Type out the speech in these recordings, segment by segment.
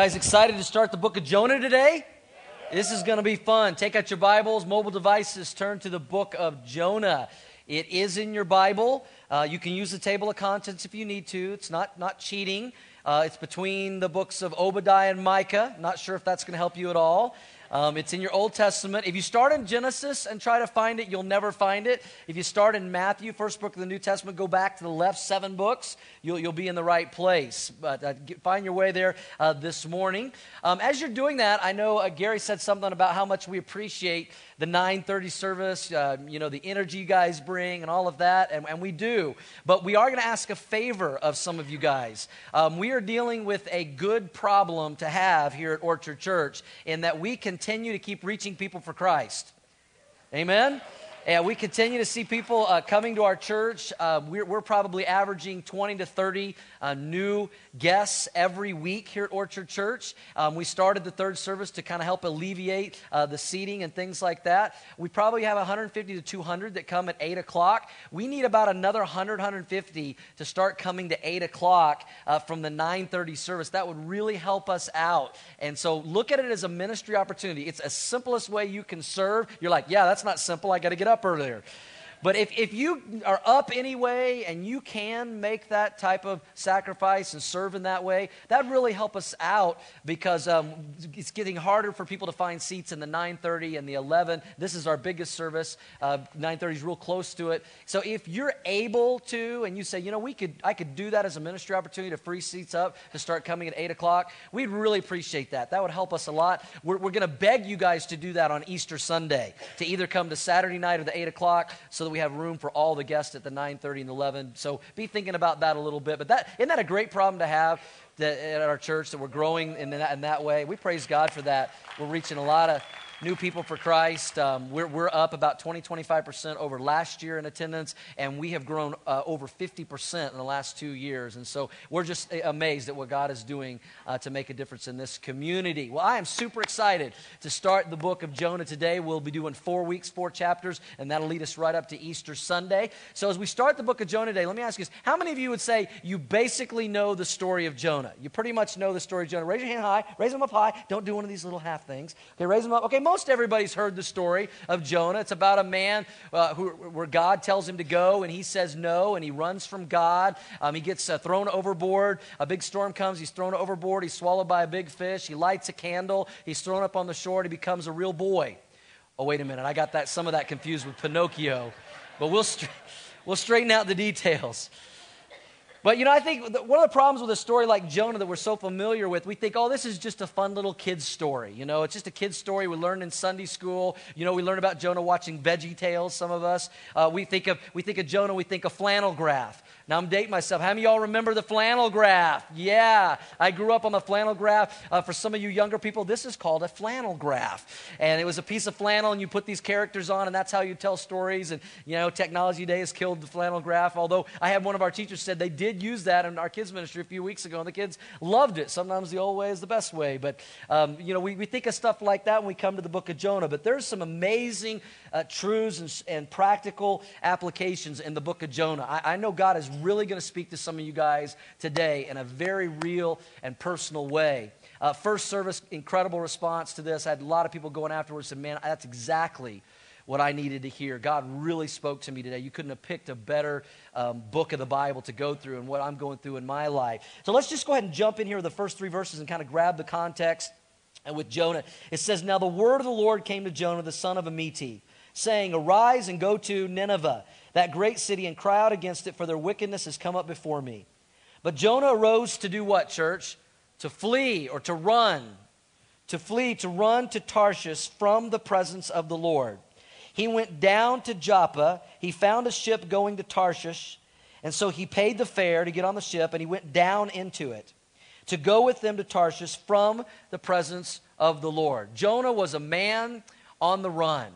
Guys, excited to start the book of Jonah today? This is going to be fun. Take out your Bibles, mobile devices, turn to the book of Jonah. It is in your Bible. Uh, you can use the table of contents if you need to. It's not, not cheating. Uh, it's between the books of Obadiah and Micah. Not sure if that's going to help you at all. Um, it's in your Old Testament. If you start in Genesis and try to find it, you'll never find it. If you start in Matthew, first book of the New Testament, go back to the left seven books, you'll, you'll be in the right place. But uh, get, find your way there uh, this morning. Um, as you're doing that, I know uh, Gary said something about how much we appreciate the 9:30 service. Uh, you know the energy you guys bring and all of that, and, and we do. But we are going to ask a favor of some of you guys. Um, we are dealing with a good problem to have here at Orchard Church in that we continue to keep reaching people for Christ. Amen? And we continue to see people uh, coming to our church. Uh, we're, we're, probably averaging 20 to 30 uh, new guests every week here at Orchard Church. Um, we started the third service to kind of help alleviate uh, the seating and things like that. We probably have 150 to 200 that come at 8 o'clock. We need about another 100, 150 to start coming to 8 o'clock uh, from the 9.30 service. That would really help us out. And so look at it as a ministry opportunity. It's the simplest way you can serve. You're like, yeah, that's not simple. I got to get up earlier. But if, if you are up anyway and you can make that type of sacrifice and serve in that way, that really help us out because um, it's getting harder for people to find seats in the 9:30 and the 11. This is our biggest service. Uh, 9:30 is real close to it. So if you're able to, and you say, you know, we could, I could do that as a ministry opportunity to free seats up to start coming at 8 o'clock. We'd really appreciate that. That would help us a lot. We're, we're going to beg you guys to do that on Easter Sunday to either come to Saturday night or the 8 o'clock so that that we have room for all the guests at the 9:30 and 11. So be thinking about that a little bit. But that isn't that a great problem to have that, at our church that we're growing in that, in that way? We praise God for that. We're reaching a lot of new people for Christ. Um, we're, we're up about 20, 25% over last year in attendance, and we have grown uh, over 50% in the last two years. And so we're just amazed at what God is doing uh, to make a difference in this community. Well, I am super excited to start the book of Jonah today. We'll be doing four weeks, four chapters, and that'll lead us right up to Easter Sunday. So as we start the book of Jonah today, let me ask you this how many of you would say you basically know the story of Jonah? You pretty much know the story of Jonah. Raise your hand high, raise them up high. Don't do one of these little half things. Okay, raise them up. Okay, most everybody's heard the story of Jonah. It's about a man uh, who, where God tells him to go and he says no and he runs from God. Um, he gets uh, thrown overboard. A big storm comes. He's thrown overboard. He's swallowed by a big fish. He lights a candle. He's thrown up on the shore and he becomes a real boy. Oh, wait a minute. I got that, some of that confused with Pinocchio. But we'll, we'll straighten out the details. But you know, I think one of the problems with a story like Jonah that we're so familiar with, we think, oh, this is just a fun little kid's story. You know, it's just a kid's story we learned in Sunday school. You know, we learn about Jonah watching Veggie Tales, some of us. Uh, we, think of, we think of Jonah, we think of flannel graph. Now I'm dating myself. How many of y'all remember the flannel graph? Yeah, I grew up on the flannel graph. Uh, for some of you younger people, this is called a flannel graph. And it was a piece of flannel, and you put these characters on, and that's how you tell stories. And, you know, technology day has killed the flannel graph. Although I had one of our teachers said they did use that in our kids' ministry a few weeks ago, and the kids loved it. Sometimes the old way is the best way. But, um, you know, we, we think of stuff like that when we come to the book of Jonah. But there's some amazing uh, truths and, and, practical applications in the book of Jonah. I, I know God is really going to speak to some of you guys today in a very real and personal way. Uh, first service, incredible response to this. I had a lot of people going afterwards and said, man, that's exactly what I needed to hear. God really spoke to me today. You couldn't have picked a better um, book of the Bible to go through and what I'm going through in my life. So let's just go ahead and jump in here with the first three verses and kind of grab the context. And with Jonah, it says, Now the word of the Lord came to Jonah, the son of Amittai saying, Arise and go to Nineveh, that great city, and cry out against it, for their wickedness has come up before me. But Jonah arose to do what, church? To flee or to run. To flee, to run to Tarshish from the presence of the Lord. He went down to Joppa. He found a ship going to Tarshish. And so he paid the fare to get on the ship, and he went down into it to go with them to Tarshish from the presence of the Lord. Jonah was a man on the run.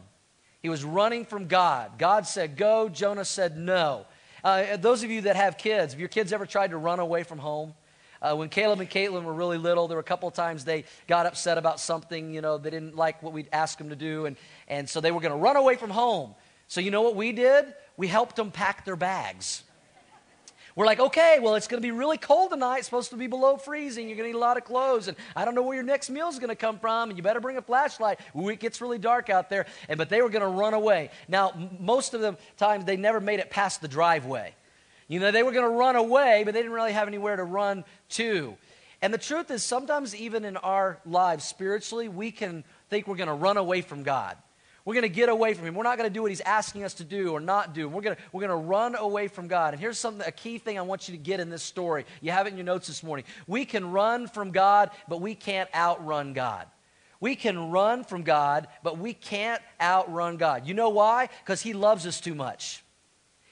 He was running from God. God said, Go. Jonah said, No. Uh, those of you that have kids, have your kids ever tried to run away from home? Uh, when Caleb and Caitlin were really little, there were a couple of times they got upset about something, you know, they didn't like what we'd ask them to do, and, and so they were going to run away from home. So, you know what we did? We helped them pack their bags. We're like, okay, well, it's going to be really cold tonight. It's supposed to be below freezing. You're going to need a lot of clothes. And I don't know where your next meal is going to come from. And you better bring a flashlight. Ooh, it gets really dark out there. And, but they were going to run away. Now, most of the times, they never made it past the driveway. You know, they were going to run away, but they didn't really have anywhere to run to. And the truth is, sometimes even in our lives spiritually, we can think we're going to run away from God. We're going to get away from Him. We're not going to do what He's asking us to do or not do. We're going to, we're going to run away from God. And here's something, a key thing I want you to get in this story. You have it in your notes this morning. We can run from God, but we can't outrun God. We can run from God, but we can't outrun God. You know why? Because He loves us too much.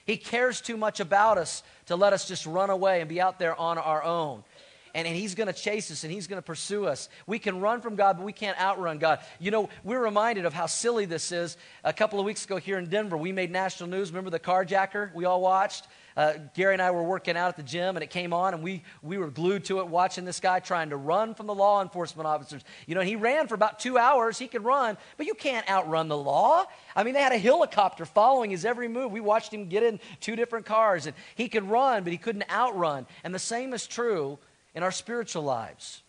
He cares too much about us to let us just run away and be out there on our own and, and He's going to chase us and He's going to pursue us. We can run from God, but we can't outrun God. You know, we're reminded of how silly this is. A couple of weeks ago here in Denver, we made national news. Remember the carjacker we all watched? Uh, Gary and I were working out at the gym, and it came on, and we, we were glued to it watching this guy trying to run from the law enforcement officers. You know, he ran for about two hours. He could run, but you can't outrun the law. I mean, they had a helicopter following his every move. We watched him get in two different cars, and he could run, but he couldn't outrun. And the same is true in our spiritual lives.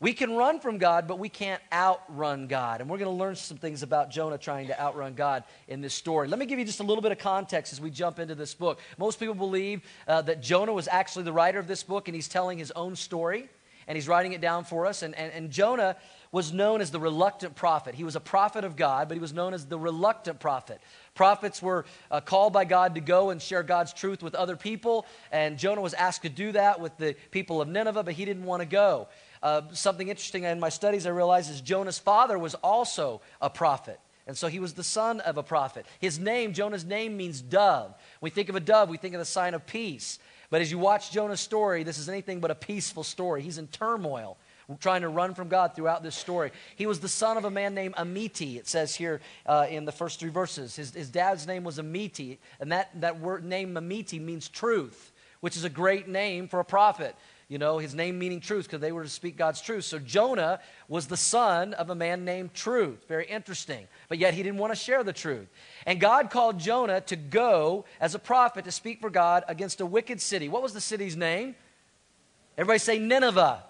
We can run from God, but we can't outrun God. And we're going to learn some things about Jonah trying to outrun God in this story. Let me give you just a little bit of context as we jump into this book. Most people believe uh, that Jonah was actually the writer of this book, and he's telling his own story, and he's writing it down for us. And, and, and Jonah was known as the reluctant prophet. He was a prophet of God, but he was known as the reluctant prophet. Prophets were uh, called by God to go and share God's truth with other people, and Jonah was asked to do that with the people of Nineveh, but he didn't want to go. Uh, something interesting in my studies I realized is Jonah's father was also a prophet. And so he was the son of a prophet. His name, Jonah's name, means dove. When we think of a dove, we think of the sign of peace. But as you watch Jonah's story, this is anything but a peaceful story. He's in turmoil trying to run from God throughout this story. He was the son of a man named Amittai, it says here uh, in the first three verses. His, his dad's name was Amittai, and that, that word name Amittai means truth, which is a great name for a prophet. You know, his name meaning truth because they were to speak God's truth. So Jonah was the son of a man named Truth. Very interesting. But yet he didn't want to share the truth. And God called Jonah to go as a prophet to speak for God against a wicked city. What was the city's name? Everybody say Nineveh.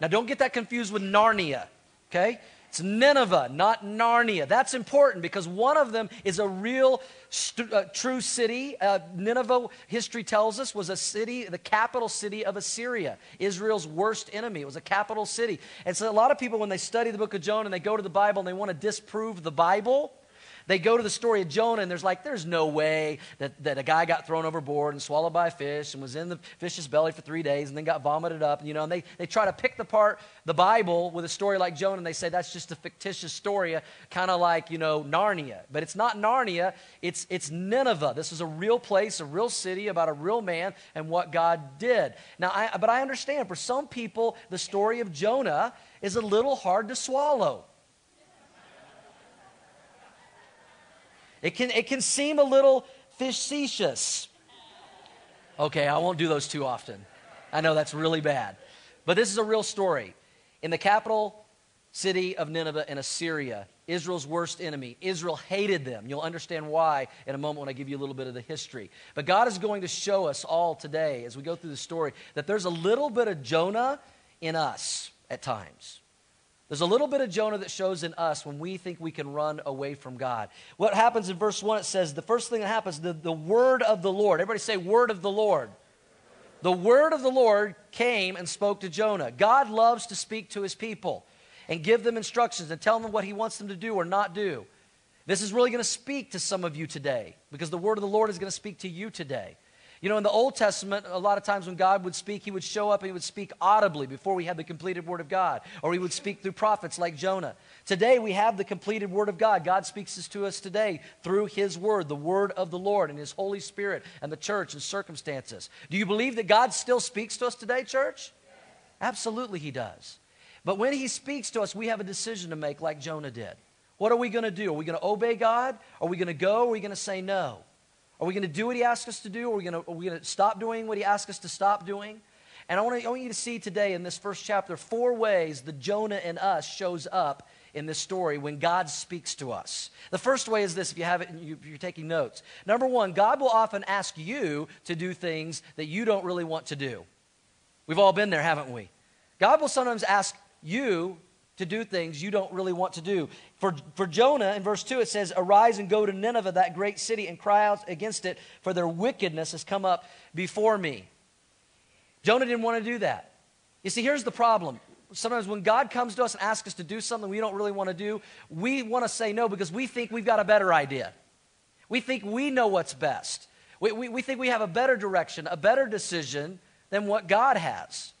Now, don't get that confused with Narnia, okay? It's Nineveh, not Narnia. That's important because one of them is a real st- uh, true city. Uh, Nineveh, history tells us, was a city, the capital city of Assyria, Israel's worst enemy. It was a capital city. And so a lot of people, when they study the book of Jonah and they go to the Bible and they want to disprove the Bible, they go to the story of Jonah, and there's like, there's no way that, that a guy got thrown overboard and swallowed by a fish and was in the fish's belly for three days and then got vomited up. And you know, and they, they try to pick apart the Bible with a story like Jonah, and they say that's just a fictitious story, kind of like, you know, Narnia. But it's not Narnia, it's, it's Nineveh. This is a real place, a real city about a real man and what God did. Now, I, but I understand for some people, the story of Jonah is a little hard to swallow. It can, it can seem a little facetious. Okay, I won't do those too often. I know that's really bad. But this is a real story. In the capital city of Nineveh in Assyria, Israel's worst enemy, Israel hated them. You'll understand why in a moment when I give you a little bit of the history. But God is going to show us all today as we go through the story that there's a little bit of Jonah in us at times. There's a little bit of Jonah that shows in us when we think we can run away from God. What happens in verse 1, it says, the first thing that happens, the, the word of the Lord. Everybody say, word of the Lord. The word of the Lord came and spoke to Jonah. God loves to speak to his people and give them instructions and tell them what he wants them to do or not do. This is really going to speak to some of you today because the word of the Lord is going to speak to you today. You know, in the Old Testament, a lot of times when God would speak, he would show up and he would speak audibly before we had the completed Word of God, or he would speak through prophets like Jonah. Today, we have the completed Word of God. God speaks to us today through His Word, the Word of the Lord, and His Holy Spirit, and the church and circumstances. Do you believe that God still speaks to us today, church? Absolutely, He does. But when He speaks to us, we have a decision to make, like Jonah did. What are we going to do? Are we going to obey God? Are we going to go? Or are we going to say no? Are we going to do what he asks us to do? Are we going to, stop doing what he asks us to stop doing? And I want, to, I want you to see today in this first chapter four ways the Jonah in us shows up in this story when God speaks to us. The first way is this if you have it, if you're taking notes. Number one, God will often ask you to do things that you don't really want to do. We've all been there, haven't we? God will sometimes ask you to do things you don't really want to do. For, for Jonah, in verse 2, it says, Arise and go to Nineveh, that great city, and cry out against it, for their wickedness has come up before me. Jonah didn't want to do that. You see, here's the problem. Sometimes when God comes to us and asks us to do something we don't really want to do, we want to say no because we think we've got a better idea. We think we know what's best. We, we, we think we have a better direction, a better decision than what God has.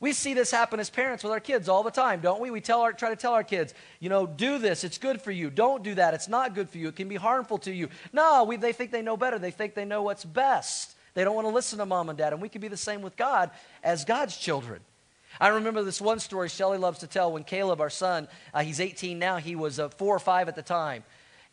We see this happen as parents with our kids all the time, don't we? We tell our, try to tell our kids, you know, do this, it's good for you. Don't do that, it's not good for you. It can be harmful to you. No, we, they think they know better. They think they know what's best. They don't want to listen to mom and dad. And we can be the same with God as God's children. I remember this one story Shelly loves to tell when Caleb, our son, uh, he's 18 now, he was uh, four or five at the time.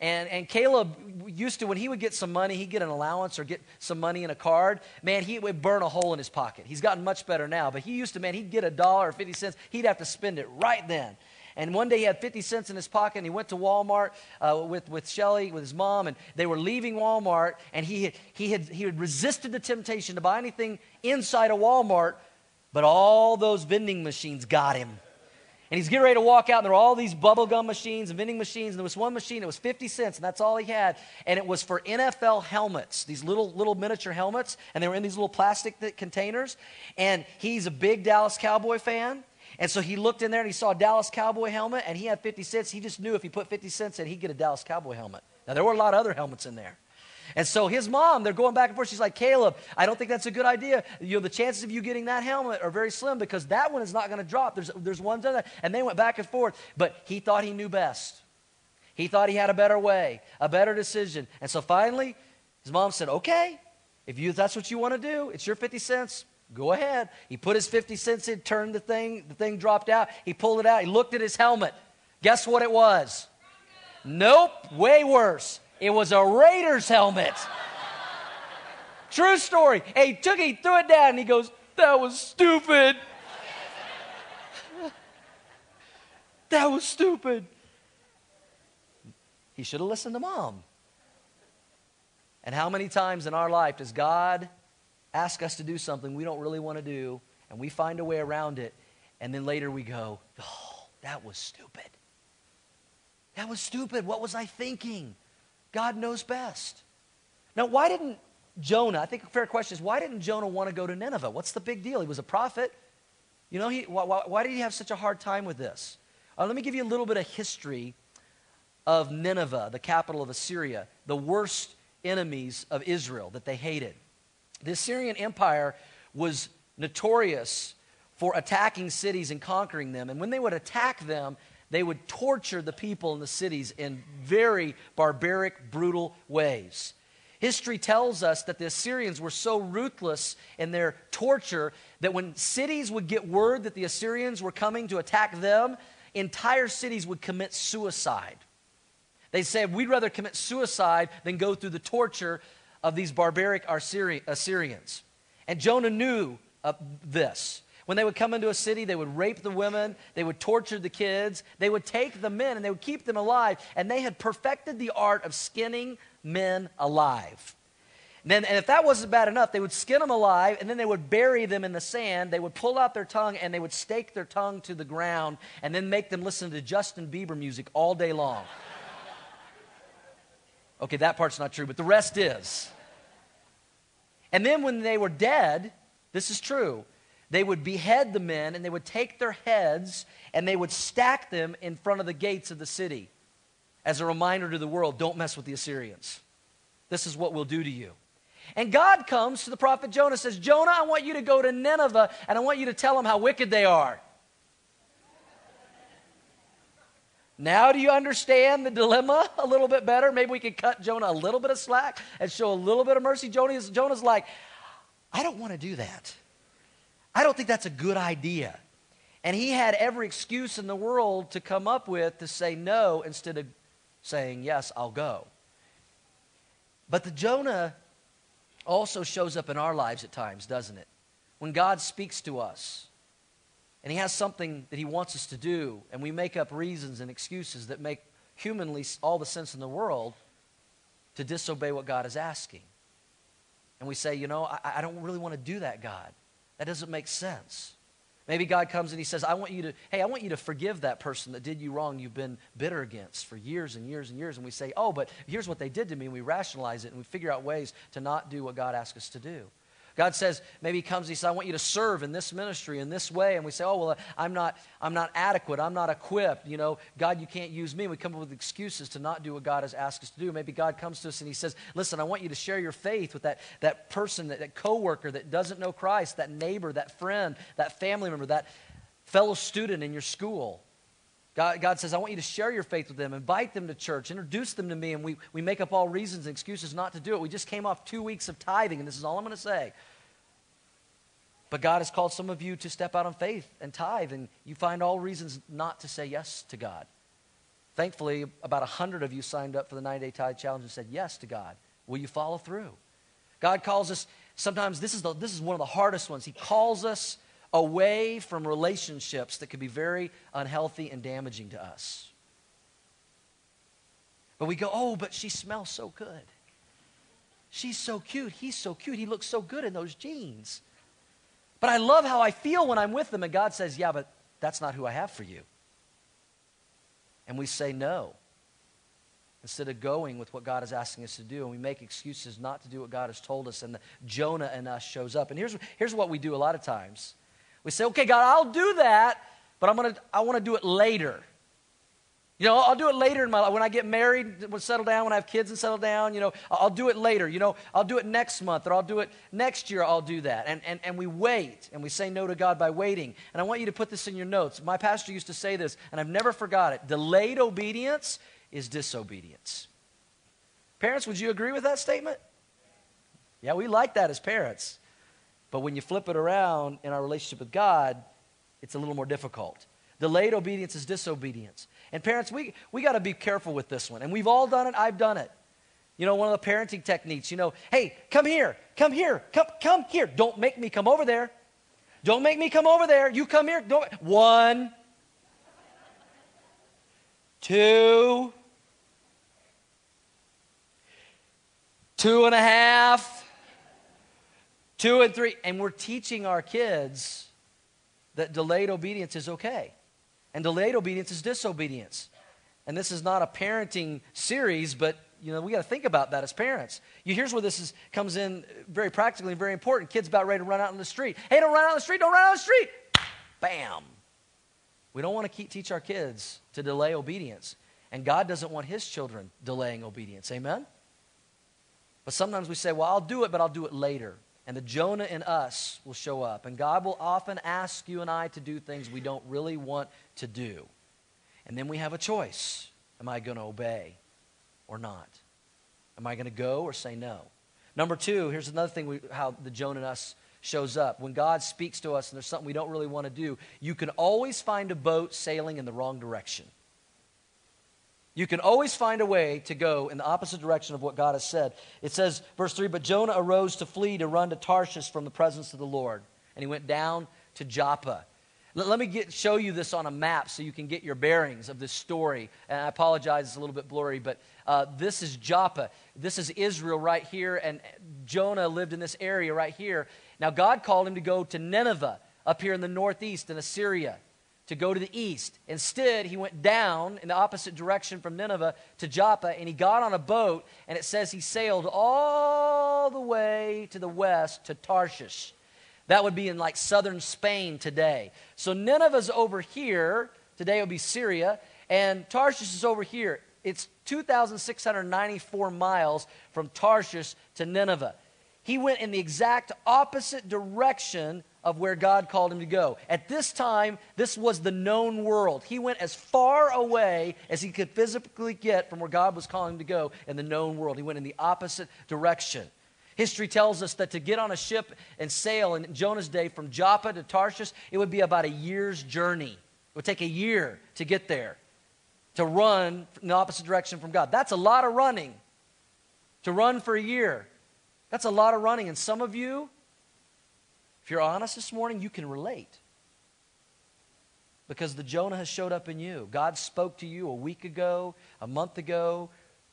And, and Caleb used to, when he would get some money, he'd get an allowance or get some money in a card, man, he would burn a hole in his pocket. He's gotten much better now, but he used to, man, he'd get a dollar or 50 cents, he'd have to spend it right then. And one day he had 50 cents in his pocket and he went to Walmart uh, with, with Shelly, with his mom, and they were leaving Walmart. And he had, he, had, he had resisted the temptation to buy anything inside a Walmart, but all those vending machines got him. And he's getting ready to walk out, and there were all these bubble gum machines and vending machines. And there was one machine, it was 50 cents, and that's all he had. And it was for NFL helmets, these little, little miniature helmets. And they were in these little plastic containers. And he's a big Dallas Cowboy fan. And so he looked in there and he saw a Dallas Cowboy helmet, and he had 50 cents. He just knew if he put 50 cents in, he'd get a Dallas Cowboy helmet. Now, there were a lot of other helmets in there. And so his mom, they're going back and forth. She's like, Caleb, I don't think that's a good idea. You know, the chances of you getting that helmet are very slim because that one is not going to drop. There's, there's ones one that. And they went back and forth. But he thought he knew best. He thought he had a better way, a better decision. And so finally, his mom said, okay, if you, that's what you want to do, it's your 50 cents. Go ahead. He put his 50 cents in, turned the thing, the thing dropped out. He pulled it out. He looked at his helmet. Guess what it was? Nope, way worse. It was a Raiders helmet. True story. And he took it, he threw it down, and he goes, That was stupid. that was stupid. He should have listened to mom. And how many times in our life does God ask us to do something we don't really want to do, and we find a way around it, and then later we go, Oh, that was stupid. That was stupid. What was I thinking? God knows best. Now, why didn't Jonah, I think a fair question is, why didn't Jonah want to go to Nineveh? What's the big deal? He was a prophet. You know, he, why, why did he have such a hard time with this? Uh, let me give you a little bit of history of Nineveh, the capital of Assyria, the worst enemies of Israel that they hated. The Assyrian Empire was notorious for attacking cities and conquering them. And when they would attack them, they would torture the people in the cities in very barbaric, brutal ways. History tells us that the Assyrians were so ruthless in their torture that when cities would get word that the Assyrians were coming to attack them, entire cities would commit suicide. They said, We'd rather commit suicide than go through the torture of these barbaric Assyrians. And Jonah knew this. When they would come into a city, they would rape the women, they would torture the kids, they would take the men and they would keep them alive. And they had perfected the art of skinning men alive. And, then, and if that wasn't bad enough, they would skin them alive and then they would bury them in the sand. They would pull out their tongue and they would stake their tongue to the ground and then make them listen to Justin Bieber music all day long. Okay, that part's not true, but the rest is. And then when they were dead, this is true, they would behead the men and they would take their heads and they would stack them in front of the gates of the city as a reminder to the world don't mess with the Assyrians. This is what we'll do to you. And God comes to the prophet Jonah says, Jonah, I want you to go to Nineveh and I want you to tell them how wicked they are. Now, do you understand the dilemma a little bit better? Maybe we could cut Jonah a little bit of slack and show a little bit of mercy. Jonah's, Jonah's like, I don't want to do that. I don't think that's a good idea. And he had every excuse in the world to come up with to say no instead of saying, Yes, I'll go. But the Jonah also shows up in our lives at times, doesn't it? When God speaks to us, and He has something that He wants us to do, and we make up reasons and excuses that make humanly all the sense in the world to disobey what God is asking. And we say, you know, I, I don't really want to do that, God. That doesn't make sense. Maybe God comes and He says, I want you to, hey, I want you to forgive that person that did you wrong, you've been bitter against for years and years and years. And we say, oh, but here's what they did to me. And we rationalize it and we figure out ways to not do what God asks us to do. God says, maybe He comes, He says, I want you to serve in this ministry in this way. And we say, oh, well, I'm not, I'm not adequate. I'm not equipped. You know, God, you can't use me. We come up with excuses to not do what God has asked us to do. Maybe God comes to us and He says, listen, I want you to share your faith with that, that person, that, that coworker that doesn't know Christ, that neighbor, that friend, that family member, that fellow student in your school. God, God, says, I want you to share your faith with them, invite them to church, introduce them to me, and we, we make up all reasons and excuses not to do it. We just came off two weeks of tithing, and this is all I'm going to say. But God has called some of you to step out on faith and tithe, and you find all reasons not to say yes to God. Thankfully, about 100 of you signed up for the 90 day tithe challenge and said yes to God. Will you follow through? God calls us, sometimes this is, the, this is one of the hardest ones. He calls us away from relationships that could be very unhealthy and damaging to us. But we go, oh, but she smells so good. She's so cute. He's so cute. He looks so good in those jeans. But I love how I feel when I'm with them. And God says, yeah, but that's not who I have for you. And we say no. Instead of going with what God is asking us to do, and we make excuses not to do what God has told us, and the Jonah in us shows up. And here's, here's what we do a lot of times we say, okay, God, I'll do that, but I'm gonna, I want to do it later. You know, I'll do it later in my life. When I get married, when settle down, when I have kids and settle down, you know, I'll do it later. You know, I'll do it next month or I'll do it next year, I'll do that. And, and, and we wait and we say no to God by waiting. And I want you to put this in your notes. My pastor used to say this, and I've never forgot it. Delayed obedience is disobedience. Parents, would you agree with that statement? Yeah, we like that as parents. But when you flip it around in our relationship with God, it's a little more difficult. Delayed obedience is disobedience. And parents, we, we got to be careful with this one. And we've all done it. I've done it. You know, one of the parenting techniques, you know, hey, come here, come here, come, come here. Don't make me come over there. Don't make me come over there. You come here. Don't. One, two, two and a half, Two and three. And we're teaching our kids that delayed obedience is okay. And delayed obedience is disobedience. And this is not a parenting series, but you know, we got to think about that as parents. You, here's where this is, comes in very practically and very important. Kids about ready to run out in the street. Hey, don't run out in the street, don't run out in the street. Bam. We don't want to keep, teach our kids to delay obedience. And God doesn't want his children delaying obedience. Amen? But sometimes we say, well, I'll do it, but I'll do it later and the Jonah in us will show up. And God will often ask you and I to do things we don't really want to do. And then we have a choice Am I going to obey or not? Am I going to go or say no? Number two, here's another thing we, how the Jonah in us shows up. When God speaks to us and there's something we don't really want to do, you can always find a boat sailing in the wrong direction. You can always find a way to go in the opposite direction of what God has said. It says, verse 3 But Jonah arose to flee to run to Tarshish from the presence of the Lord. And he went down to Joppa. Let, let me get, show you this on a map so you can get your bearings of this story. And I apologize, it's a little bit blurry, but uh, this is Joppa. This is Israel right here, and Jonah lived in this area right here. Now, God called him to go to Nineveh up here in the northeast in Assyria to go to the east. Instead, he went down in the opposite direction from Nineveh to Joppa, and he got on a boat, and it says he sailed all the way to the west to Tarshish. That would be in like southern Spain today. So Nineveh's over here. Today it would be Syria. And Tarshish is over here. It's 2,694 miles from Tarshish to Nineveh. He went in the exact opposite direction of where God called him to go. At this time, this was the known world. He went as far away as he could physically get from where God was calling him to go in the known world. He went in the opposite direction. History tells us that to get on a ship and sail in Jonah's day from Joppa to Tarshish, it would be about a year's journey. It would take a year to get there, to run in the opposite direction from God. That's a lot of running. To run for a year. That's a lot of running. And some of you, if you're honest this morning, you can relate. because the Jonah has showed up in you. God spoke to you a week ago, a month ago,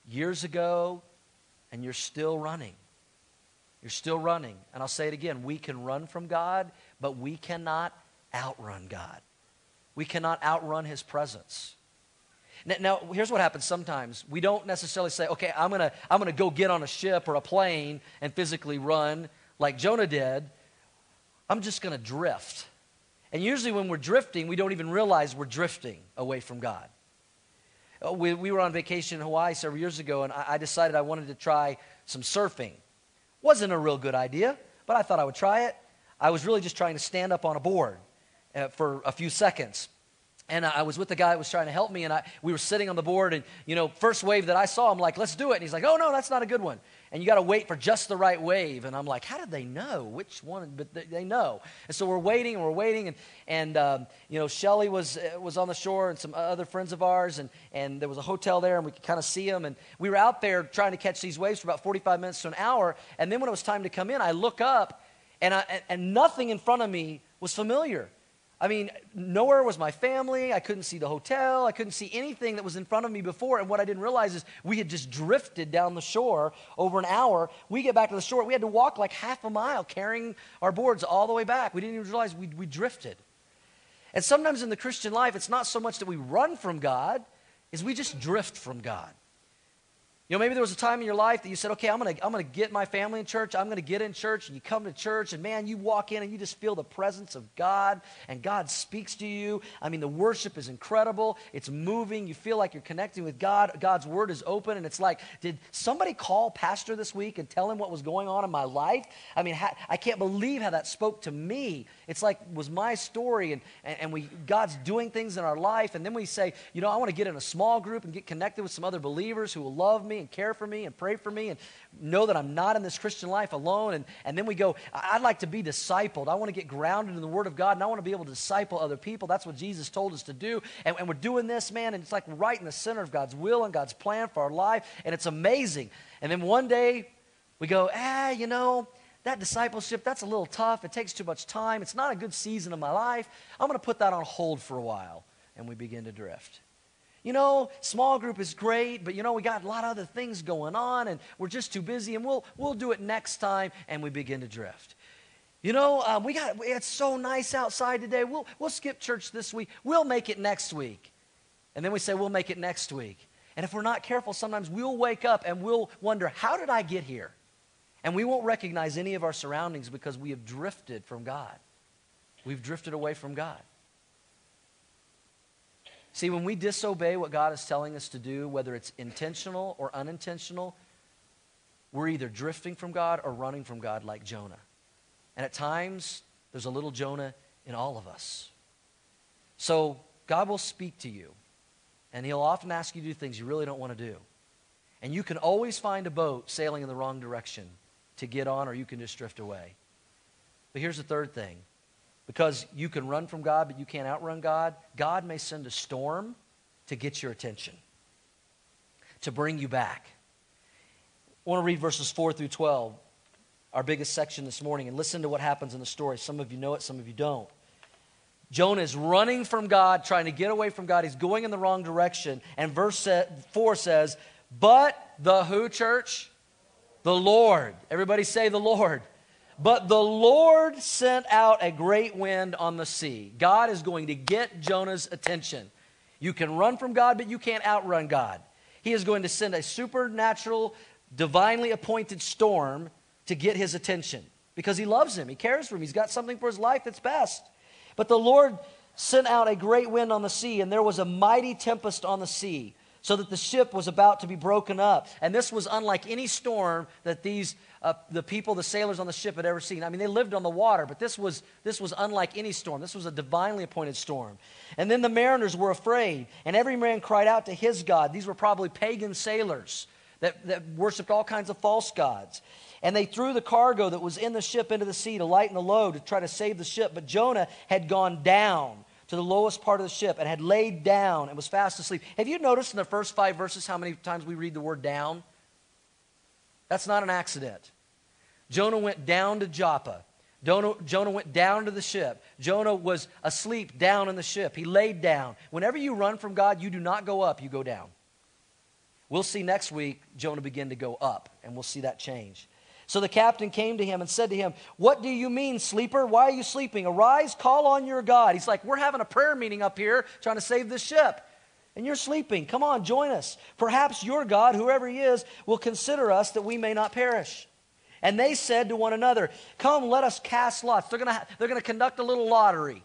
years ago, and you're still running. You're still running. And I'll say it again we can run from God, but we cannot outrun God. We cannot outrun His presence. Now, here's what happens sometimes. We don't necessarily say, okay, I'm going to I'm going to go get on a ship or a plane and physically run like Jonah did. I'm just going to drift. And usually, when we're drifting, we don't even realize we're drifting away from God. Uh, we, we were on vacation in Hawaii several years ago, and I, I decided I wanted to try some surfing. Wasn't a real good idea, but I thought I would try it. I was really just trying to stand up on a board uh, for a few seconds. And I was with the guy that was trying to help me, and I, we were sitting on the board. And, you know, first wave that I saw, I'm like, let's do it. And he's like, oh, no, that's not a good one. And you got to wait for just the right wave. And I'm like, how did they know which one? But they, know. And so we're waiting and we're waiting. And, and um, you know, Shelly was, uh, was on the shore and some other friends of ours. And, and there was a hotel there, and we could kind of see them. And we were out there trying to catch these waves for about 45 minutes to an hour. And then when it was time to come in, I look up, and, I, and nothing in front of me was familiar. I mean, nowhere was my family. I couldn't see the hotel. I couldn't see anything that was in front of me before. And what I didn't realize is we had just drifted down the shore over an hour. We get back to the shore. We had to walk like half a mile carrying our boards all the way back. We didn't even realize we, we drifted. And sometimes in the Christian life, it's not so much that we run from God, is we just drift from God. You know, maybe there was a time in your life that you said, okay, I'm going to I'm to get my family in church. I'm going to get in church. And you come to church, and man, you walk in and you just feel the presence of God, and God speaks to you. I mean, the worship is incredible. It's moving. You feel like you're connecting with God. God's word is open. And it's like, did somebody call Pastor this week and tell him what was going on in my life? I mean, I can't believe how that spoke to me. It's like, was my story, and, and we, God's doing things in our life. And then we say, you know, I want to get in a small group and get connected with some other believers who will love me and care for me and pray for me and know that I'm not in this Christian life alone. And, and then we go, I'd like to be discipled. I want to get grounded in the Word of God and I want to be able to disciple other people. That's what Jesus told us to do. And, and we're doing this, man, and it's like right in the center of God's will and God's plan for our life. And it's amazing. And then one day we go, ah, you know, that discipleship, that's a little tough. It takes too much time. It's not a good season of my life. I'm going to put that on hold for a while. And we begin to drift. You know, small group is great, but you know, we got a lot of other things going on and we're just too busy and we'll, we'll do it next time and we begin to drift. You know, um, we got, it's so nice outside today. We'll, we'll skip church this week. We'll make it next week. And then we say, we'll make it next week. And if we're not careful, sometimes we'll wake up and we'll wonder, how did I get here? And we won't recognize any of our surroundings because we have drifted from God. We've drifted away from God. See, when we disobey what God is telling us to do, whether it's intentional or unintentional, we're either drifting from God or running from God like Jonah. And at times, there's a little Jonah in all of us. So, God will speak to you, and He'll often ask you to do things you really don't want to do. And you can always find a boat sailing in the wrong direction to get on, or you can just drift away. But here's the third thing because you can run from God, but you can't outrun God, God may send a storm to get your attention, to bring you back. I want to read verses 4 through 12, our biggest section this morning, and listen to what happens in the story. Some of you know it, some of you don't. Jonah is running from God, trying to get away from God. He's going in the wrong direction. And verse 4 says, But the who, church? The Lord. Everybody say the Lord. But the Lord sent out a great wind on the sea. God is going to get Jonah's attention. You can run from God, but you can't outrun God. He is going to send a supernatural, divinely appointed storm to get his attention because he loves him. He cares for him. He's got something for his life that's best. But the Lord sent out a great wind on the sea, and there was a mighty tempest on the sea, so that the ship was about to be broken up. And this was unlike any storm that these uh, the people, the sailors on the ship had ever seen. I mean, they lived on the water, but this was, this was unlike any storm. This was a divinely appointed storm. And then the mariners were afraid, and every man cried out to his God. These were probably pagan sailors that, that worshiped all kinds of false gods. And they threw the cargo that was in the ship into the sea to lighten the load to try to save the ship. But Jonah had gone down to the lowest part of the ship and had laid down and was fast asleep. Have you noticed in the first five verses how many times we read the word down? That's not an accident. Jonah went down to Joppa. Jonah, Jonah went down to the ship. Jonah was asleep down in the ship. He laid down. Whenever you run from God, you do not go up, you go down. We'll see next week Jonah begin to go up, and we'll see that change. So the captain came to him and said to him, What do you mean, sleeper? Why are you sleeping? Arise, call on your God. He's like, We're having a prayer meeting up here trying to save this ship. And you're sleeping. Come on, join us. Perhaps your God, whoever he is, will consider us that we may not perish. And they said to one another, Come, let us cast lots. They're going to they're going to conduct a little lottery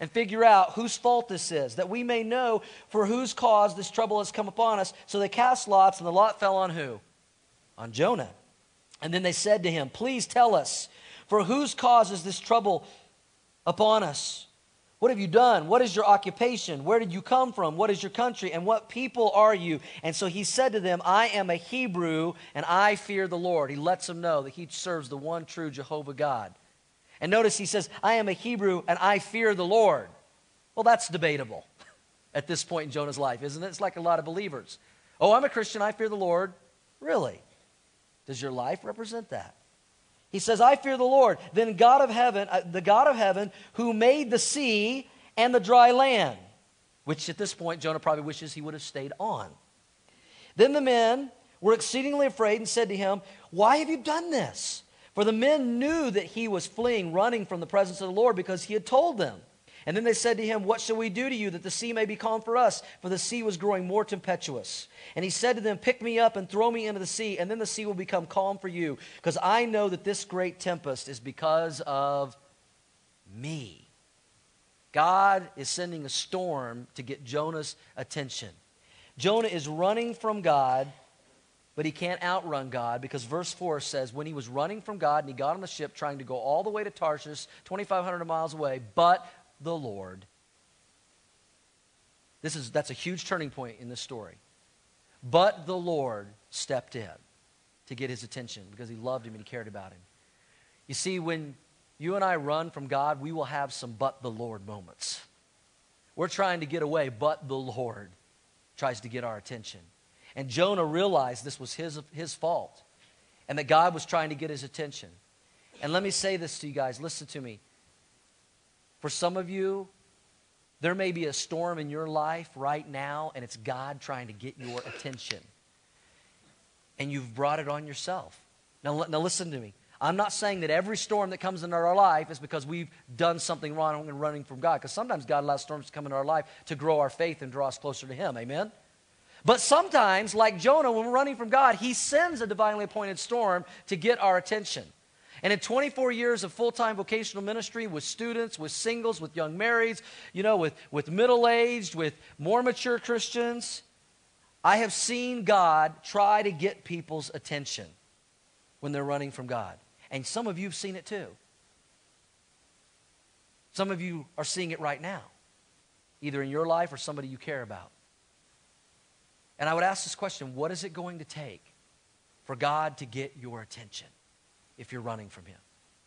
and figure out whose fault this is, that we may know for whose cause this trouble has come upon us. So they cast lots, and the lot fell on who? On Jonah. And then they said to him, Please tell us, for whose cause is this trouble upon us? What have you done? What is your occupation? Where did you come from? What is your country? And what people are you? And so he said to them, I am a Hebrew, and I fear the Lord. He lets them know that he serves the one true Jehovah God. And notice he says, I am a Hebrew, and I fear the Lord. Well, that's debatable at this point in Jonah's life, isn't it? It's like a lot of believers. Oh, I'm a Christian, I fear the Lord. Really? Does your life represent that? He says, I fear the Lord. Then God of heaven, uh, the God of heaven who made the sea and the dry land, which at this point Jonah probably wishes he would have stayed on. Then the men were exceedingly afraid and said to him, Why have you done this? For the men knew that he was fleeing, running from the presence of the Lord because he had told them. And then they said to him, What shall we do to you that the sea may be calm for us? For the sea was growing more tempestuous. And he said to them, Pick me up and throw me into the sea, and then the sea will become calm for you, because I know that this great tempest is because of me. God is sending a storm to get Jonah's attention. Jonah is running from God, but he can't outrun God because verse 4 says, When he was running from God and he got on the ship trying to go all the way to Tarshish, 2,500 miles away, but the Lord. This is, that's a huge turning point in this story. But the Lord stepped in to get his attention because he loved him and he cared about him. You see, when you and I run from God, we will have some but the Lord moments. We're trying to get away, but the Lord tries to get our attention. And Jonah realized this was his, his fault and that God was trying to get his attention. And let me say this to you guys listen to me. For some of you, there may be a storm in your life right now, and it's God trying to get your attention. And you've brought it on yourself. Now, now listen to me. I'm not saying that every storm that comes into our life is because we've done something wrong and running from God. Because sometimes God allows storms to come into our life to grow our faith and draw us closer to Him. Amen? But sometimes, like Jonah, when we're running from God, He sends a divinely appointed storm to get our attention. And in 24 years of full time vocational ministry with students, with singles, with young marrieds, you know, with, with middle aged, with more mature Christians, I have seen God try to get people's attention when they're running from God. And some of you have seen it too. Some of you are seeing it right now, either in your life or somebody you care about. And I would ask this question what is it going to take for God to get your attention? If you're running from Him?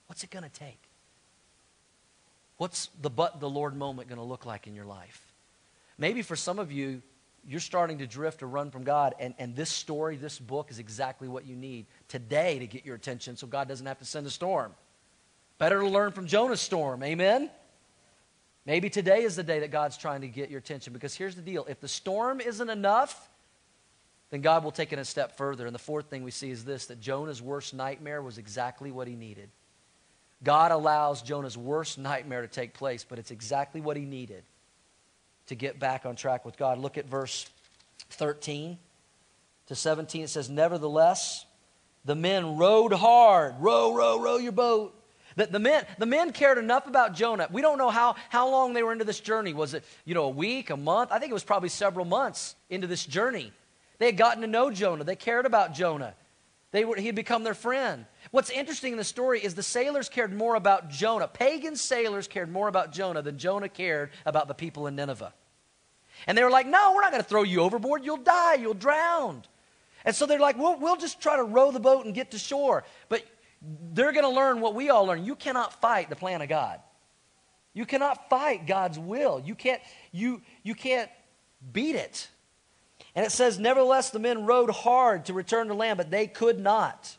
What's it going to take? What's the but the Lord moment going to look like in your life? Maybe for some of you, you're starting to drift or run from God, and, and this story, this book is exactly what you need today to get your attention so God doesn't have to send a storm. Better to learn from Jonah's storm, amen? Maybe today is the day that God's trying to get your attention because here's the deal if the storm isn't enough, then God will take it a step further. And the fourth thing we see is this that Jonah's worst nightmare was exactly what he needed. God allows Jonah's worst nightmare to take place, but it's exactly what he needed to get back on track with God. Look at verse 13 to 17. It says, Nevertheless, the men rowed hard. Row, row, row your boat. The, the, men, the men cared enough about Jonah. We don't know how, how long they were into this journey. Was it, you know, a week, a month? I think it was probably several months into this journey. They had gotten to know Jonah. They cared about Jonah. They were, he had become their friend. What's interesting in the story is the sailors cared more about Jonah. Pagan sailors cared more about Jonah than Jonah cared about the people in Nineveh. And they were like, No, we're not going to throw you overboard. You'll die. You'll drown. And so they're like, we'll, we'll just try to row the boat and get to shore. But they're going to learn what we all learn. You cannot fight the plan of God. You cannot fight God's will. You can't, you, you can't beat it. And it says, Nevertheless, the men rowed hard to return to land, but they could not.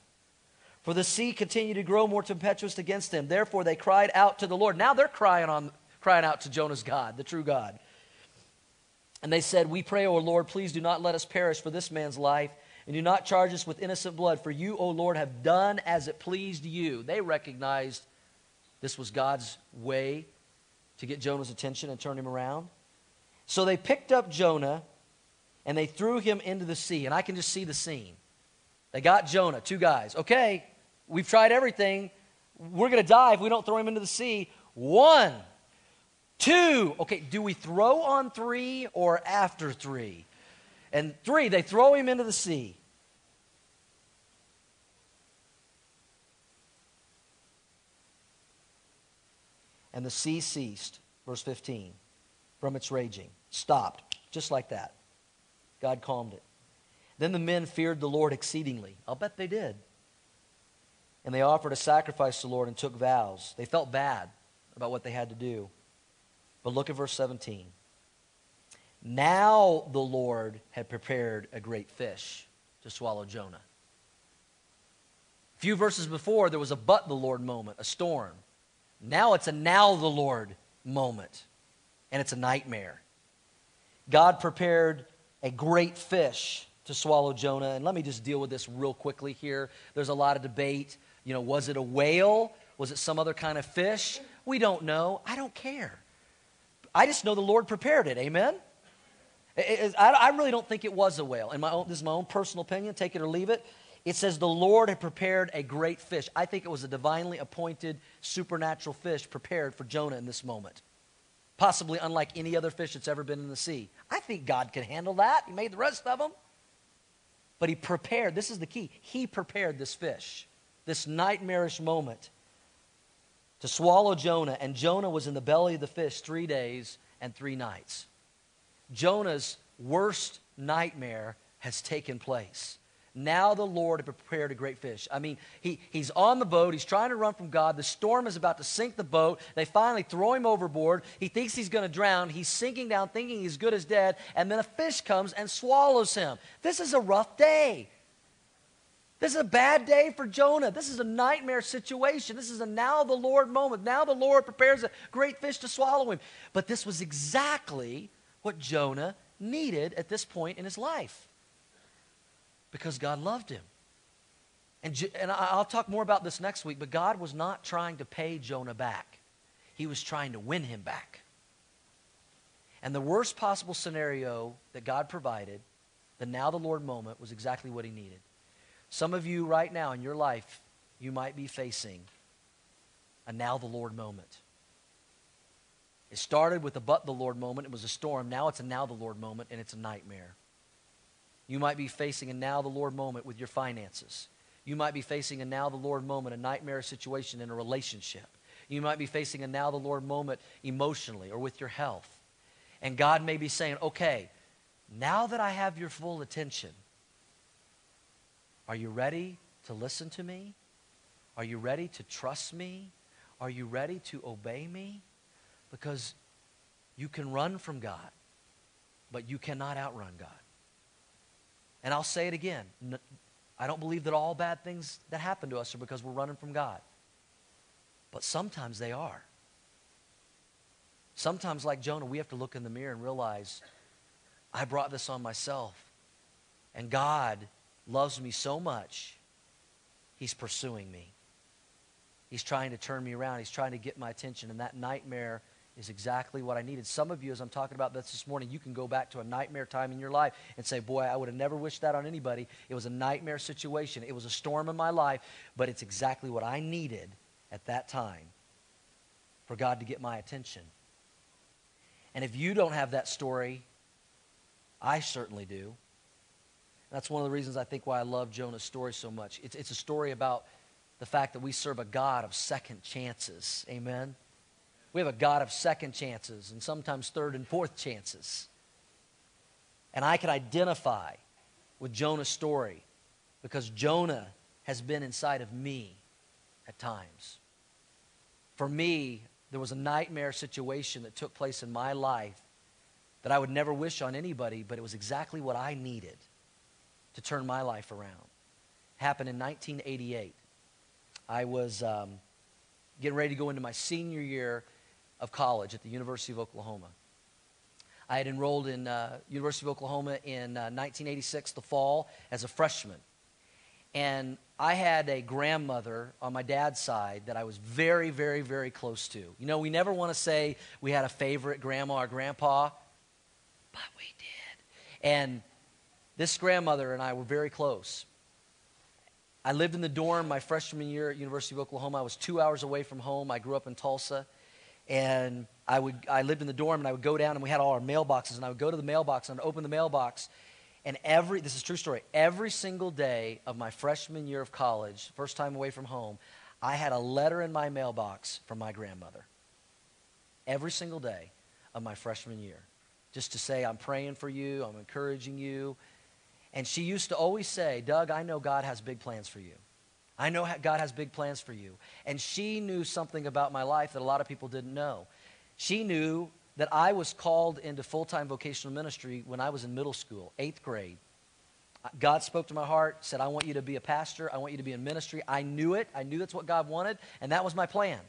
For the sea continued to grow more tempestuous against them. Therefore they cried out to the Lord. Now they're crying on crying out to Jonah's God, the true God. And they said, We pray, O Lord, please do not let us perish for this man's life, and do not charge us with innocent blood, for you, O Lord, have done as it pleased you. They recognized this was God's way to get Jonah's attention and turn him around. So they picked up Jonah and they threw him into the sea. And I can just see the scene. They got Jonah, two guys. Okay, we've tried everything. We're going to die if we don't throw him into the sea. One, two. Okay, do we throw on three or after three? And three, they throw him into the sea. And the sea ceased, verse 15, from its raging. Stopped, just like that. God calmed it. Then the men feared the Lord exceedingly. I'll bet they did. And they offered a sacrifice to the Lord and took vows. They felt bad about what they had to do. But look at verse 17. Now the Lord had prepared a great fish to swallow Jonah. A few verses before, there was a but the Lord moment, a storm. Now it's a now the Lord moment, and it's a nightmare. God prepared a great fish to swallow Jonah. And let me just deal with this real quickly here. There's a lot of debate. You know, was it a whale? Was it some other kind of fish? We don't know. I don't care. I just know the Lord prepared it. Amen? I, really don't think it was a whale. In my own, this is my own personal opinion. Take it or leave it. It says the Lord had prepared a great fish. I think it was a divinely appointed supernatural fish prepared for Jonah in this moment. Possibly unlike any other fish that's ever been in the sea. I think God can handle that. He made the rest of them. But he prepared, this is the key, he prepared this fish, this nightmarish moment to swallow Jonah. And Jonah was in the belly of the fish three days and three nights. Jonah's worst nightmare has taken place. Now the Lord had prepared a great fish. I mean, he, he's on the boat. He's trying to run from God. The storm is about to sink the boat. They finally throw him overboard. He thinks he's going to drown. He's sinking down, thinking he's good as dead. And then a fish comes and swallows him. This is a rough day. This is a bad day for Jonah. This is a nightmare situation. This is a now the Lord moment. Now the Lord prepares a great fish to swallow him. But this was exactly what Jonah needed at this point in his life because God loved him. And, and I'll talk more about this next week, but God was not trying to pay Jonah back, He was trying to win him back. And the worst possible scenario that God provided, the now the Lord moment, was exactly what He needed. Some of you right now in your life, you might be facing a now the Lord moment. It started with a but the Lord moment. It was a storm. Now it's a now the Lord moment, and it's a nightmare. You might be facing a now the Lord moment with your finances. You might be facing a now the Lord moment, a nightmare situation in a relationship. You might be facing a now the Lord moment emotionally or with your health. And God may be saying, okay, now that I have your full attention, are you ready to listen to me? Are you ready to trust me? Are you ready to obey me? Because you can run from God, but you cannot outrun God. And I'll say it again. I don't believe that all bad things that happen to us are because we're running from God. But sometimes they are. Sometimes, like Jonah, we have to look in the mirror and realize I brought this on myself. And God loves me so much, He's pursuing me. He's trying to turn me around. He's trying to get my attention. And that nightmare is exactly what I needed. Some of you, as I'm talking about this this morning, you can go back to a nightmare time in your life and say, Boy, I would have never wished that on anybody. It was a nightmare situation. It was a storm in my life, but it's exactly what I needed at that time for God to get my attention. And if you don't have that story, I certainly do. That's one of the reasons I think why I love Jonah's story so much. It's, it's a story about the fact that we serve a God of second chances. Amen? We have a God of second chances and sometimes third and fourth chances. And I can identify with Jonah's story because Jonah has been inside of me at times. For me, there was a nightmare situation that took place in my life that I would never wish on anybody, but it was exactly what I needed to turn my life around. Happened in 1988. I was um, getting ready to go into my senior year of college at the University of Oklahoma. I had enrolled in uh, University of Oklahoma in uh, 1986, the fall, as a freshman. And I had a grandmother on my dad's side that I was very, very, very close to. You know, we never want to say we had a favorite grandma or grandpa, but we did. And this grandmother and I were very close. I lived in the dorm my freshman year at University of Oklahoma. I was two hours away from home. I grew up in Tulsa. And I, would, I lived in the dorm, and I would go down, and we had all our mailboxes, and I would go to the mailbox, and I'd open the mailbox, and every, this is true story, every single day of my freshman year of college, first time away from home, I had a letter in my mailbox from my grandmother. Every single day of my freshman year. Just to say, I'm praying for you, I'm encouraging you. And she used to always say, Doug, I know God has big plans for you. I know God has big plans for you. And she knew something about my life that a lot of people didn't know. She knew that I was called into full time vocational ministry when I was in middle school, eighth grade. God spoke to my heart, said, I want you to be a pastor. I want you to be in ministry. I knew it. I knew that's what God wanted, and that was my plan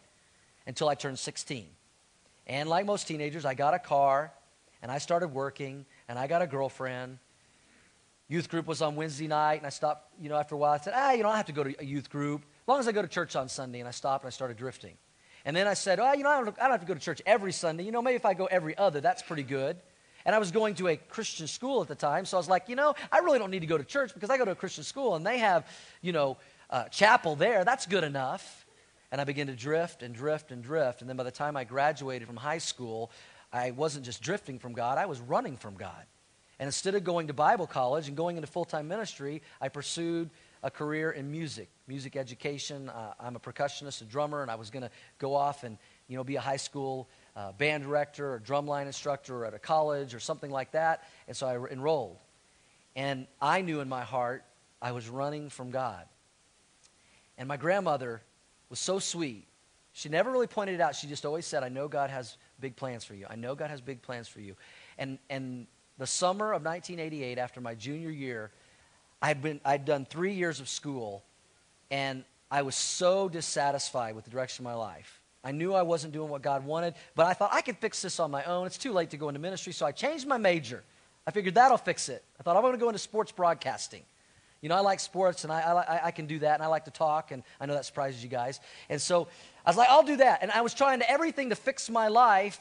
until I turned 16. And like most teenagers, I got a car, and I started working, and I got a girlfriend. Youth group was on Wednesday night, and I stopped, you know, after a while. I said, ah, you don't have to go to a youth group, as long as I go to church on Sunday. And I stopped, and I started drifting. And then I said, oh, you know, I don't, I don't have to go to church every Sunday. You know, maybe if I go every other, that's pretty good. And I was going to a Christian school at the time, so I was like, you know, I really don't need to go to church because I go to a Christian school and they have, you know, uh, chapel there. That's good enough. And I began to drift and drift and drift. And then by the time I graduated from high school, I wasn't just drifting from God, I was running from God. And instead of going to Bible college and going into full time ministry, I pursued a career in music, music education. Uh, I'm a percussionist, a drummer, and I was going to go off and you know be a high school uh, band director or drumline instructor at a college or something like that. And so I enrolled, and I knew in my heart I was running from God. And my grandmother was so sweet. She never really pointed it out. She just always said, "I know God has big plans for you. I know God has big plans for you." And and the summer of 1988, after my junior year, I'd, been, I'd done three years of school, and I was so dissatisfied with the direction of my life. I knew I wasn't doing what God wanted, but I thought I could fix this on my own. It's too late to go into ministry, so I changed my major. I figured that'll fix it. I thought I'm going to go into sports broadcasting. You know, I like sports and I, I, I, can do that and I like to talk, and I know that surprises you guys. And so I was like, I'll do that. And I was trying to everything to fix my life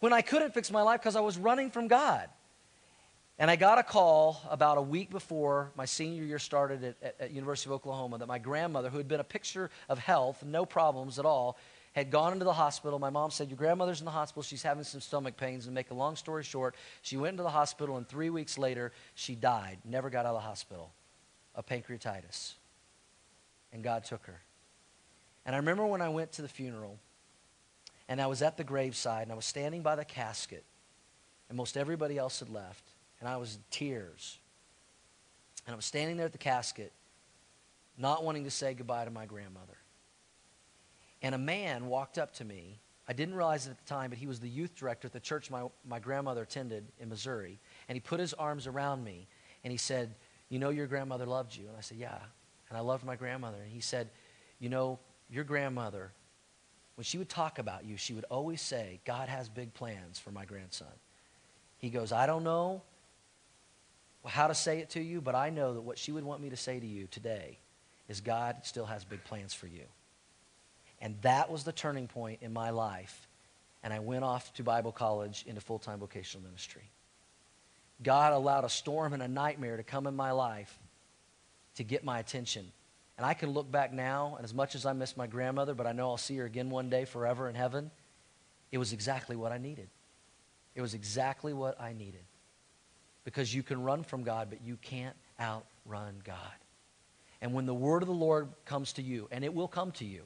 when I couldn't fix my life because I was running from God. And I got a call about a week before my senior year started at, at, at, University of Oklahoma that my grandmother, who had been a picture of health, no problems at all, had gone into the hospital. My mom said, Your grandmother's in the hospital. She's having some stomach pains. And make a long story short, she went into the hospital, and three weeks later, she died. Never got out of the hospital of pancreatitis. And God took her. And I remember when I went to the funeral, and I was at the graveside, and I was standing by the casket, and most everybody else had left and I was in tears. And I was standing there at the casket, not wanting to say goodbye to my grandmother. And a man walked up to me. I didn't realize it at the time, but he was the youth director at the church my, my grandmother attended in Missouri. And he put his arms around me and he said, You know, your grandmother loved you. And I said, Yeah. And I loved my grandmother. And he said, You know, your grandmother, when she would talk about you, she would always say, God has big plans for my grandson. He goes, I don't know how to say it to you, but I know that what she would want me to say to you today is God still has big plans for you. And that was the turning point in my life. And I went off to Bible college into full time vocational ministry. God allowed a storm and a nightmare to come in my life to get my attention. And I can look back now, and as much as I miss my grandmother, but I know I'll see her again one day forever in heaven, it was exactly what I needed. It was exactly what I needed because you can run from God, but you can't outrun God. And when the word of the Lord comes to you, and it will come to you,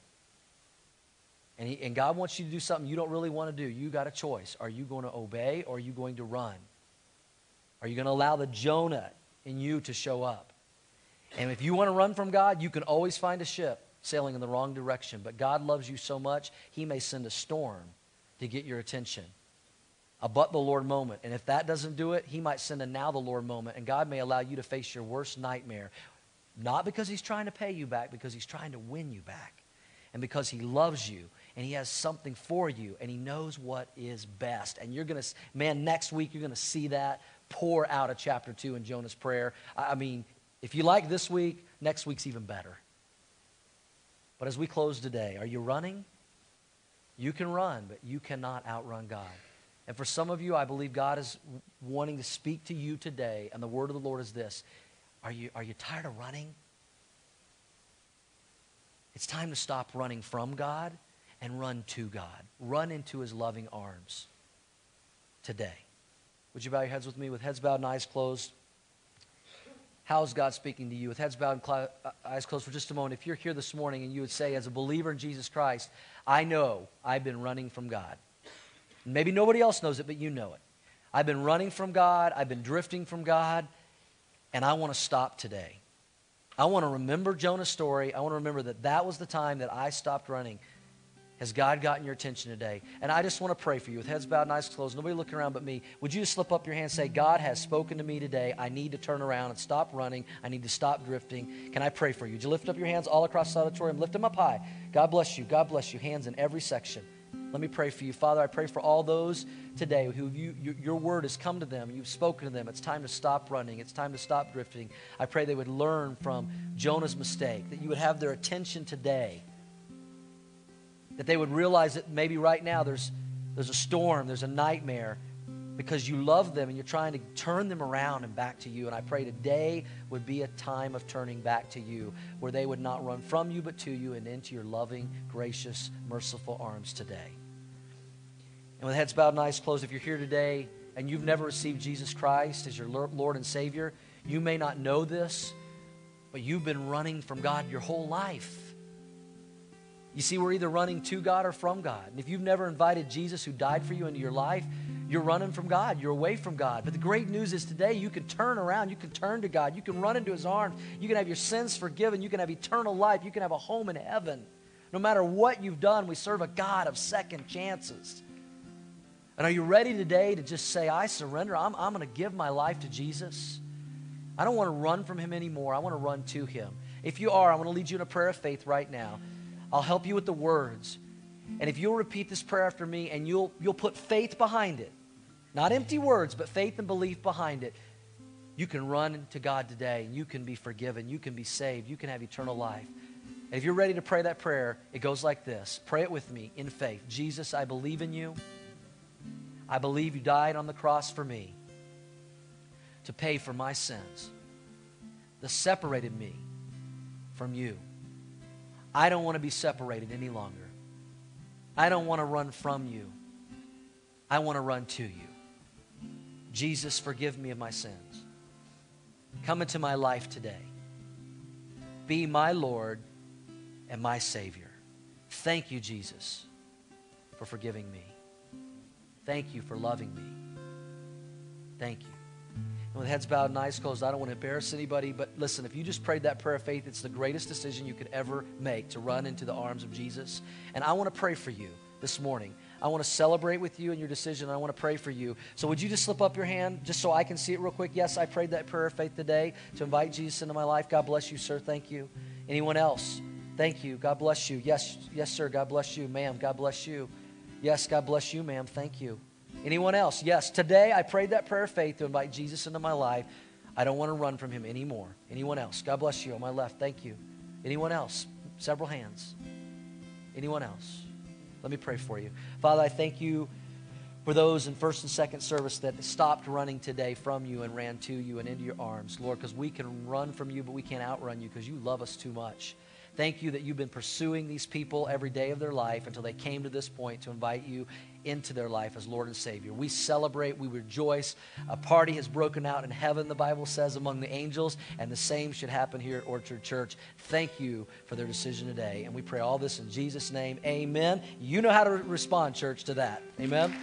and, he, and God wants you to do something you don't really want to do, you got a choice. Are you going to obey or are you going to run? Are you going to allow the Jonah in you to show up? And if you want to run from God, you can always find a ship sailing in the wrong direction. But God loves you so much, He may send a storm to get your attention a but the Lord moment. And if that doesn't do it, he might send a now the Lord moment. And God may allow you to face your worst nightmare. Not because he's trying to pay you back, because he's trying to win you back. and because He loves you and He has something for you and He knows what is best. And you're going to, man, next week you're going to see that pour out of chapter 2 in Jonah's prayer. I mean, if you like this week, next week's even better. But as we close today, are you running? You can run, but you cannot outrun God. And for some of you, I believe God is wanting to speak to you today, and the word of the Lord is this Are you, are you tired of running? It's time to stop running from God and run to God. Run into his loving arms today. Would you bow your heads with me with heads bowed and eyes closed? How is God speaking to you? With heads bowed and uh, eyes closed for just a moment, if you're here this morning and you would say, as a believer in Jesus Christ, I know I've been running from God. Maybe nobody else knows it, but you know it. I've been running from God, I've been drifting from God, and I want to stop today. I want to remember Jonah's story. I want to remember that that was the time that I stopped running. Has God gotten your attention today? And I just want to pray for you with heads bowed and eyes closed, nobody looking around but me. Would you just slip up your hand and say, God has spoken to me today. I need to turn around and stop running. I need to stop drifting. Can I pray for you? Would you lift up your hands all across the auditorium? Lift them up high. God bless you. God bless you. Hands in every section. Let me pray for you. Father, I pray for all those today who you, you, your word has come to them. You've spoken to them. It's time to stop running. It's time to stop drifting. I pray they would learn from Jonah's mistake, that you would have their attention today, that they would realize that maybe right now there's, there's a storm, there's a nightmare, because you love them and you're trying to turn them around and back to you. And I pray today would be a time of turning back to you, where they would not run from you but to you and into your loving, gracious, merciful arms today. And with heads bowed and eyes closed, if you're here today and you've never received Jesus Christ as your Lord and Savior, you may not know this, but you've been running from God your whole life. You see, we're either running to God or from God. And if you've never invited Jesus who died for you into your life, you're running from God. You're away from God. But the great news is today you can turn around. You can turn to God. You can run into His arms. You can have your sins forgiven. You can have eternal life. You can have a home in heaven. No matter what you've done, we serve a God of second chances. And are you ready today to just say, I surrender? I'm, I'm going to give my life to Jesus. I don't want to run from Him anymore. I want to run to Him. If you are, I want to lead you in a prayer of faith right now. I'll help you with the words. And if you'll repeat this prayer after me and you'll, you'll put faith behind it, not empty words, but faith and belief behind it, you can run to God today and you can be forgiven. You can be saved. You can have eternal life. And if you're ready to pray that prayer, it goes like this Pray it with me in faith. Jesus, I believe in you. I believe you died on the cross for me to pay for my sins that separated me from you. I don't want to be separated any longer. I don't want to run from you. I want to run to you. Jesus, forgive me of my sins. Come into my life today. Be my Lord and my Savior. Thank you, Jesus, for forgiving me. Thank you for loving me. Thank you. And with heads bowed and eyes closed, I don't want to embarrass anybody, but listen, if you just prayed that prayer of faith, it's the greatest decision you could ever make to run into the arms of Jesus. And I want to pray for you this morning. I want to celebrate with you in your decision. I want to pray for you. So, would you just slip up your hand just so I can see it real quick? Yes, I prayed that prayer of faith today to invite Jesus into my life. God bless you, sir. Thank you. Anyone else? Thank you. God bless you. Yes, yes, sir. God bless you. Ma'am, God bless you. Yes, God bless you, ma'am. Thank you. Anyone else? Yes, today I prayed that prayer of faith to invite Jesus into my life. I don't want to run from him anymore. Anyone else? God bless you on my left. Thank you. Anyone else? Several hands. Anyone else? Let me pray for you. Father, I thank you for those in first and second service that stopped running today from you and ran to you and into your arms, Lord, because we can run from you, but we can't outrun you because you love us too much. Thank you that you've been pursuing these people every day of their life until they came to this point to invite you into their life as Lord and Savior. We celebrate, we rejoice. A party has broken out in heaven, the Bible says, among the angels, and the same should happen here at Orchard Church. Thank you for their decision today. And we pray all this in Jesus' name. Amen. You know how to respond, church, to that. Amen.